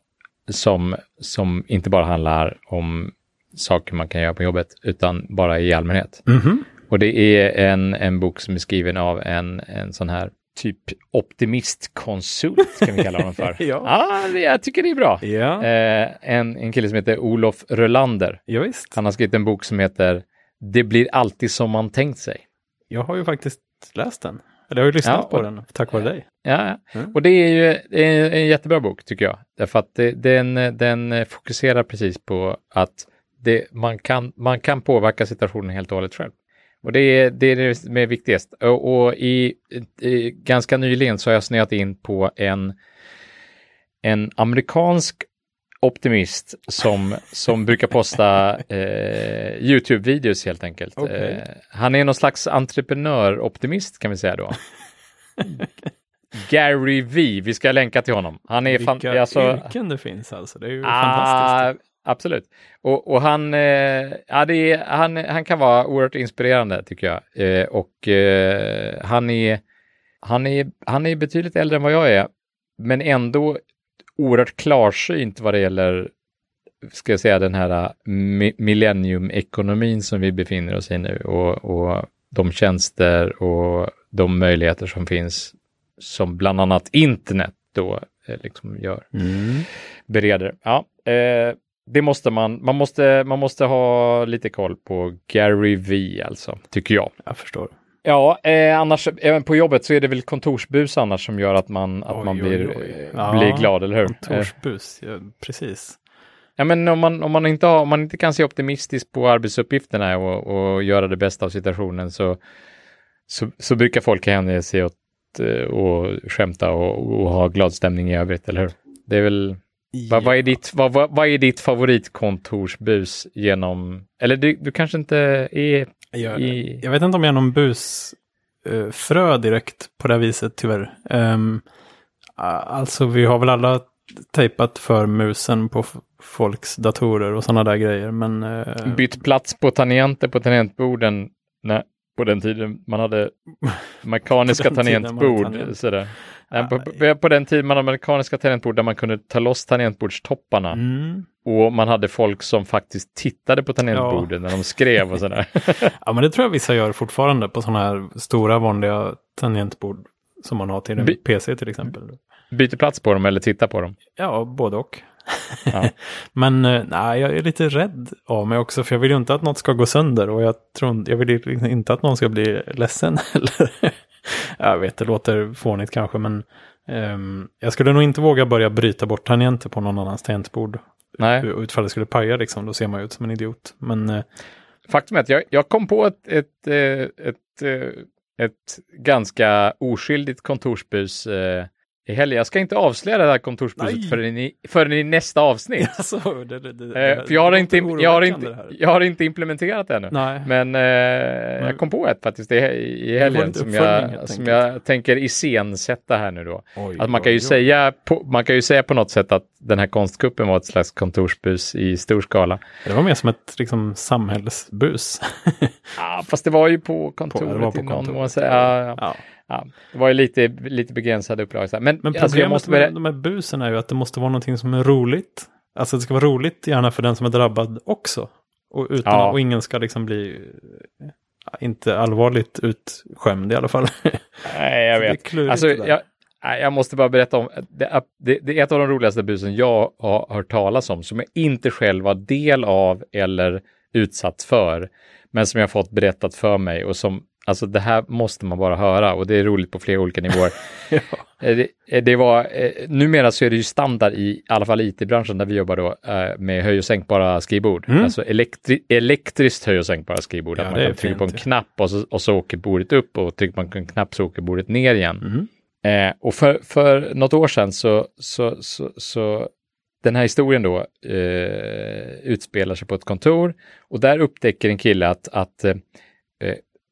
Speaker 1: som, som inte bara handlar om saker man kan göra på jobbet, utan bara i allmänhet.
Speaker 2: Mm -hmm.
Speaker 1: Och det är en, en bok som är skriven av en, en sån här typ optimistkonsult kan vi kalla honom för. *laughs*
Speaker 2: ja.
Speaker 1: ah, jag tycker det är bra.
Speaker 2: Ja.
Speaker 1: Eh, en, en kille som heter Olof Rölander.
Speaker 2: Ja, visst.
Speaker 1: Han har skrivit en bok som heter Det blir alltid som man tänkt sig.
Speaker 2: Jag har ju faktiskt läst den. Eller jag har ju lyssnat ja, och, på den tack vare dig.
Speaker 1: Ja, mm. och det är ju en, en jättebra bok tycker jag. Därför att det, den, den fokuserar precis på att det, man, kan, man kan påverka situationen helt och hållet själv. Och det är det, är det som är viktigast. Och, och i, i, ganska nyligen så har jag snöat in på en, en amerikansk optimist som, som brukar posta eh, YouTube-videos helt enkelt.
Speaker 2: Okay. Eh,
Speaker 1: han är någon slags entreprenör-optimist kan vi säga då. *laughs* Gary V, vi ska länka till honom. Han är
Speaker 2: Vilka alltså, yrken det finns alltså, det är ju ah, fantastiskt.
Speaker 1: Absolut. Och, och han, eh, ja, är, han, han kan vara oerhört inspirerande tycker jag. Eh, och eh, han, är, han, är, han är betydligt äldre än vad jag är, men ändå oerhört klarsynt vad det gäller ska jag säga, den här millennium-ekonomin som vi befinner oss i nu och, och de tjänster och de möjligheter som finns som bland annat internet då eh, liksom gör,
Speaker 2: mm.
Speaker 1: bereder. Ja, eh, det måste man, man måste, man måste ha lite koll på Gary V alltså, tycker jag.
Speaker 2: Jag förstår.
Speaker 1: Ja, eh, annars, även på jobbet så är det väl kontorsbus annars som gör att man, att oj, man blir, oj, oj. Ja, blir glad, eller hur?
Speaker 2: Kontorsbus, ja, precis.
Speaker 1: Ja, men om man, om, man inte har, om man inte kan se optimistiskt på arbetsuppgifterna och, och göra det bästa av situationen så, så, så brukar folk hänge sig åt eh, och skämta och, och ha glad stämning i övrigt, eller hur? Det är väl Ja. Vad, vad, är ditt, vad, vad, vad är ditt favoritkontorsbus genom, eller du, du kanske inte är
Speaker 2: jag, i... jag vet inte om jag är någon busfrö uh, direkt på det viset tyvärr. Um, alltså vi har väl alla tejpat för musen på folks datorer och sådana där grejer. Men, uh...
Speaker 1: Bytt plats på tangenter på tangentborden när, på den tiden man hade *laughs* mekaniska
Speaker 2: På man hade
Speaker 1: tangentbord.
Speaker 2: tangent.
Speaker 1: Sådär. Nej, på, på, på den tiden man hade mekaniska tangentbord där man kunde ta loss tangentbordstopparna.
Speaker 2: Mm.
Speaker 1: Och man hade folk som faktiskt tittade på tangentborden när de skrev och sådär. *laughs*
Speaker 2: Ja, men det tror jag vissa gör fortfarande på sådana här stora vanliga tangentbord som man har till en
Speaker 1: By-
Speaker 2: PC till exempel.
Speaker 1: Byter plats på dem eller tittar på dem.
Speaker 2: Ja, både och.
Speaker 1: Ja. *laughs*
Speaker 2: Men eh, nej, jag är lite rädd av mig också, för jag vill ju inte att något ska gå sönder och jag, tror, jag vill ju liksom inte att någon ska bli ledsen. *laughs* Eller, jag vet, det låter fånigt kanske, men ehm, jag skulle nog inte våga börja bryta bort tangenter på någon annans tangentbord.
Speaker 1: Nej.
Speaker 2: Utfall det skulle paja, liksom, då ser man ju ut som en idiot. Men eh,
Speaker 1: Faktum är att jag, jag kom på ett, ett, eh, ett, eh, ett ganska oskyldigt kontorsbus eh, i helgen. Jag ska inte avslöja det här kontorsbuset förrän i, förrän i nästa avsnitt. *laughs*
Speaker 2: alltså, det, det, det,
Speaker 1: Eh, för jag har,
Speaker 2: det
Speaker 1: inte, jag, har inte,
Speaker 2: det
Speaker 1: jag har inte implementerat det ännu.
Speaker 2: Nej.
Speaker 1: Men eh, jag kom på ett faktiskt i, i helgen som jag, som jag tänker iscensätta här nu då.
Speaker 2: Oj,
Speaker 1: Att man kan ju
Speaker 2: oj.
Speaker 1: säga på, man kan ju säga på något sätt att den här konstkuppen var ett slags kontorsbus i stor skala.
Speaker 2: Det var mer som ett liksom, samhällsbus.
Speaker 1: Ja, fast det var ju på kontoret
Speaker 2: det var på
Speaker 1: i någon
Speaker 2: kontoret.
Speaker 1: mån. Så, ja, ja.
Speaker 2: ja.
Speaker 1: Ja, det var ju lite, lite begränsad upplaga. så här. Men,
Speaker 2: Men
Speaker 1: alltså,
Speaker 2: problemet
Speaker 1: måste
Speaker 2: med
Speaker 1: börja...
Speaker 2: de här busen är ju att det måste vara någonting som är roligt. Alltså det ska vara roligt gärna för den som är drabbad också. Och, utan,
Speaker 1: Ja.
Speaker 2: och ingen ska liksom bli, inte allvarligt utskämd i alla fall. *laughs*
Speaker 1: Nej, jag vet. Alltså, jag, jag måste bara berätta om, det, det, det är ett av de roligaste busen jag har hört talas om, som jag inte själv var del av eller utsatt för, men som jag fått berättat för mig och som, alltså det här måste man bara höra och det är roligt på flera olika nivåer. *laughs*
Speaker 2: ja.
Speaker 1: Eh, Det, eh, det var, eh, numera så är det ju standard i, i alla fall IT-branschen där vi jobbar då med höj och sänkbara skrivbord.
Speaker 2: Mm.
Speaker 1: Alltså elektri elektriskt höj och sänkbara skrivbord.
Speaker 2: Ja,
Speaker 1: man kan trycka på en knapp och så, och så åker bordet upp och trycker man på en knapp så åker bordet ner igen.
Speaker 2: Mm.
Speaker 1: Eh, och för, för något år sedan så, så, så, så den här historien då eh, utspelar sig på ett kontor och där upptäcker en kille att, att eh,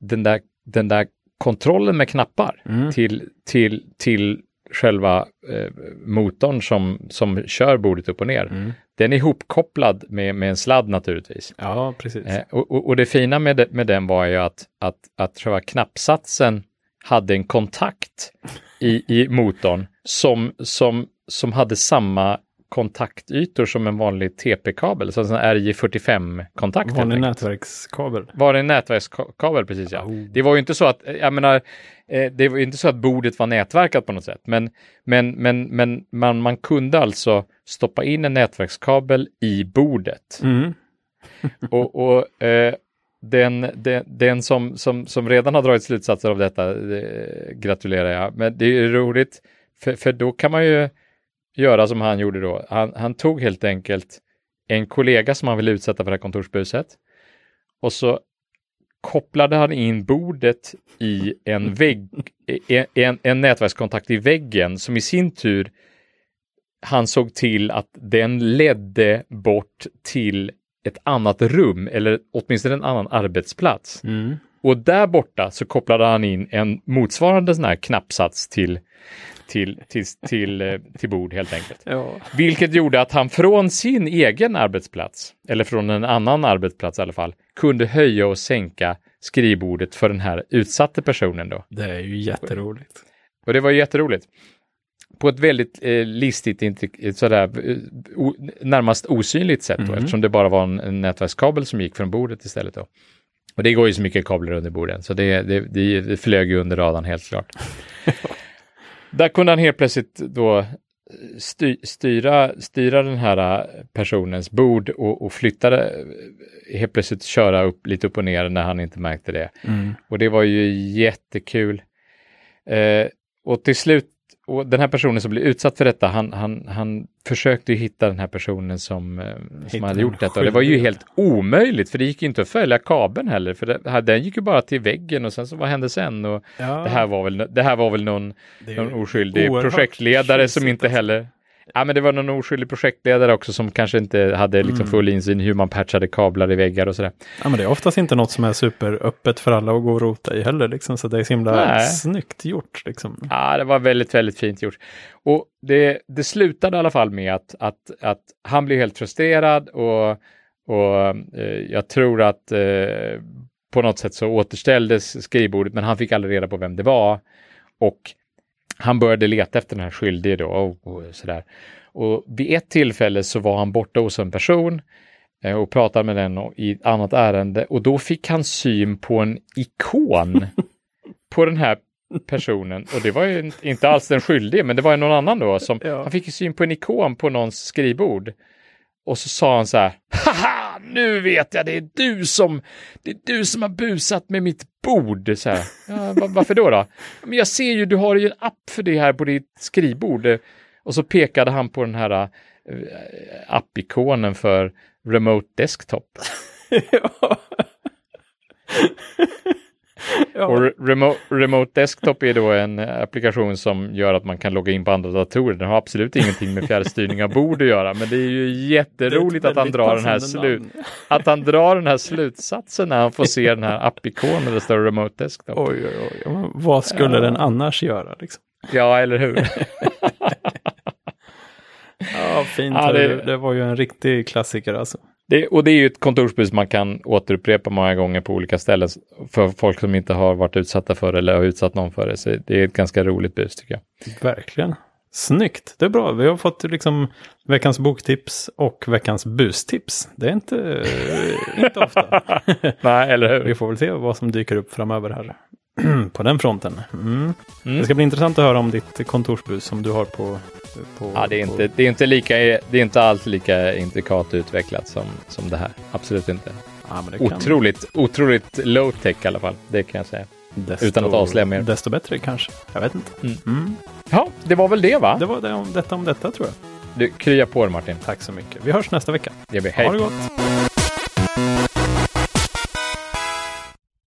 Speaker 1: den, där, den där kontrollen med knappar
Speaker 2: Mm.
Speaker 1: till, till, till själva eh, motorn som, som kör bordet upp och ner.
Speaker 2: Mm.
Speaker 1: Den är ihopkopplad med, med en sladd naturligtvis.
Speaker 2: Ja, precis.
Speaker 1: Eh, och, och, det fina med, det, med den var ju att, att, att själva knappsatsen hade en kontakt i, i motorn som, som, som hade samma kontaktytor som en vanlig TP-kabel, så en sån här RJ45-kontakt. helt
Speaker 2: Vanlig nätverkskabel.
Speaker 1: En nätverkskabel precis ja.
Speaker 2: Oh.
Speaker 1: Det var ju inte så att, jag menar, eh, det var ju inte så att bordet var nätverkat på något sätt, men, men, men, men man, man kunde alltså stoppa in en nätverkskabel i bordet.
Speaker 2: Mm. *laughs*
Speaker 1: Och, och eh, den, den, den som, som, som redan har dragit slutsatser av detta eh, gratulerar jag. Men det är roligt, för, för då kan man ju göra som han gjorde då. Han, han tog helt enkelt en kollega som han ville utsätta för det här kontorsbuset och så kopplade han in bordet i en vägg, en, en, en nätverkskontakt i väggen som i sin tur han såg till att den ledde bort till ett annat rum eller åtminstone en annan arbetsplats.
Speaker 2: Mm.
Speaker 1: Och där borta så kopplade han in en motsvarande sån här knappsats till, till, till, till, eh, till bord helt enkelt.
Speaker 2: Ja.
Speaker 1: Vilket gjorde att han från sin egen arbetsplats, eller från en annan arbetsplats i alla fall, kunde höja och sänka skrivbordet för den här utsatte personen då.
Speaker 2: Det är ju jätteroligt.
Speaker 1: Och det var ju jätteroligt. På ett väldigt eh, listigt, eh, sådär, eh, o, närmast osynligt sätt då,
Speaker 2: Mhm.
Speaker 1: eftersom det bara var en, en nätverkskabel som gick från bordet istället då. Och det går ju så mycket kablar under borden, så det, det, det, det flög ju under radarn helt klart. *laughs* Där kunde han helt plötsligt då sty, styra, styra den här eh, personens bord och, och flyttade, eh, helt plötsligt köra upp lite upp och ner när han inte märkte det.
Speaker 2: Mm.
Speaker 1: Och det var ju jättekul. Eh, och till slut, och den här personen som blev utsatt för detta, han, han, han försökte hitta den här personen som, eh, som hade gjort detta. Och det var ju helt omöjligt, för det gick inte att följa kabeln heller, för det, den gick ju bara till väggen och sen så vad hände sen? Och
Speaker 2: Ja,
Speaker 1: det, här var väl, det här var väl någon, någon oskyldig projektledare som inte heller Ja, men det var någon oskyldig projektledare också som kanske inte hade liksom
Speaker 2: Mm.
Speaker 1: full insyn i hur man patchade kablar i väggar och sådär.
Speaker 2: Ja, men det är oftast inte något som är superöppet för alla att gå och rota i heller. Liksom, så det är så himla
Speaker 1: Nej.
Speaker 2: snyggt gjort. Liksom.
Speaker 1: Ja, det var väldigt, väldigt fint gjort. Och det, det slutade i alla fall med att, att, att han blev helt frustrerad och, och eh, jag tror att eh, på något sätt så återställdes skrivbordet, men han fick aldrig reda på vem det var. Och han började leta efter den här skyldige då och, och sådär. Och vid ett tillfälle så var han borta hos en person eh, och pratade med den i ett annat ärende och då fick han syn på en ikon *laughs* på den här personen och det var ju inte alls den skyldige men det var ju någon annan då som ja. han fick syn på en ikon på någons skrivbord och så sa han så här, haha, nu vet jag, det är du som, det är du som har busat med mitt bord. Så här. Ja, varför då då? Men jag ser ju, du har ju en app för det här på ditt skrivbord. Och så pekade han på den här eh, appikonen för Remote Desktop. *laughs* ja. Ja. Och remote, remote, Desktop är då en applikation som gör att man kan logga in på andra datorer. Den har absolut ingenting med fjärrstyrning av bord att göra, men det är ju jätteroligt att han drar den här slut, att han drar den här slutsatsen när han får se den här appikonen där det står Remote Desktop.
Speaker 2: Oj, oj, oj. Vad skulle ja. den annars göra? Liksom?
Speaker 1: Ja, eller hur? *laughs*
Speaker 2: ja, fint. Ja, det... det var ju en riktig klassiker alltså.
Speaker 1: Det, och det är ju ett kontorsbus man kan återupprepa många gånger på olika ställen för folk som inte har varit utsatta för det eller har utsatt någon för det. Så det är ett ganska roligt bus tycker jag.
Speaker 2: Verkligen. Snyggt, det är bra. Vi har fått liksom veckans boktips och veckans bustips. Det är inte, inte ofta. *laughs*
Speaker 1: Nej, eller hur?
Speaker 2: Vi får väl se vad som dyker upp framöver här. *clears throat* på den fronten. Mm. Mm. Det ska bli intressant att höra om ditt kontorsbus som du har på... på
Speaker 1: ja, det är, inte, det, är inte lika, det är inte alls lika intrikat utvecklat som, som det här. Absolut inte. Ja, otroligt, kan... otroligt low tech i alla fall. Det kan jag säga. Desto, Utan att avslöja mer.
Speaker 2: Desto bättre kanske. Jag vet inte. Mm.
Speaker 1: Mm. Ja, det var väl det va?
Speaker 2: Det var det om detta om detta tror jag.
Speaker 1: Du, krya på dig Martin.
Speaker 2: Tack så mycket. Vi hörs nästa vecka.
Speaker 1: Det blir hej.
Speaker 2: Ha det gott.